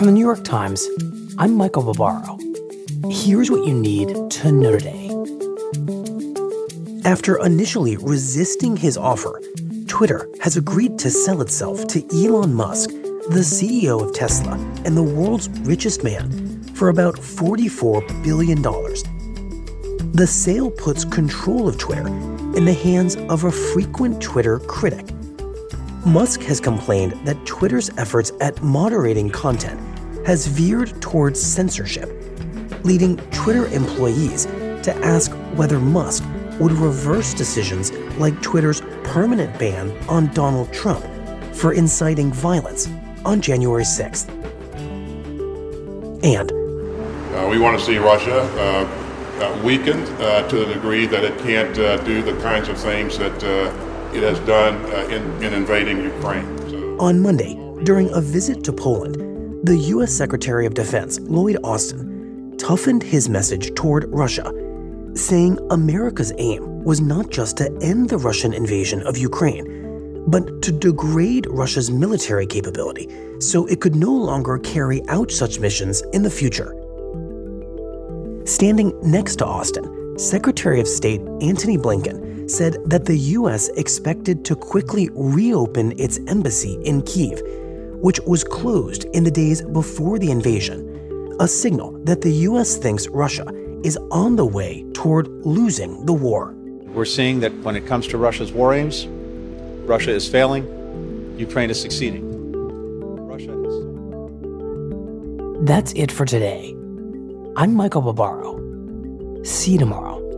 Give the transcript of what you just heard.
From the New York Times, I'm Michael Barbaro. Here's what you need to know today. After initially resisting his offer, Twitter has agreed to sell itself to Elon Musk, the CEO of Tesla and the world's richest man, for about $44 billion. The sale puts control of Twitter in the hands of a frequent Twitter critic. Musk has complained that Twitter's efforts at moderating content has veered towards censorship, leading Twitter employees to ask whether Musk would reverse decisions like Twitter's permanent ban on Donald Trump for inciting violence on January 6th. And uh, we want to see Russia uh, uh, weakened uh, to the degree that it can't uh, do the kinds of things that uh, it has done uh, in, in invading Ukraine. So. On Monday, during a visit to Poland, the U.S. Secretary of Defense, Lloyd Austin, toughened his message toward Russia, saying America's aim was not just to end the Russian invasion of Ukraine, but to degrade Russia's military capability so it could no longer carry out such missions in the future. Standing next to Austin, Secretary of State Antony Blinken said that the U.S. expected to quickly reopen its embassy in Kiev which was closed in the days before the invasion, a signal that the U.S. thinks Russia is on the way toward losing the war. We're seeing that when it comes to Russia's war aims, Russia is failing, Ukraine is succeeding. Russia is. That's it for today. I'm Michael Barbaro. See you tomorrow.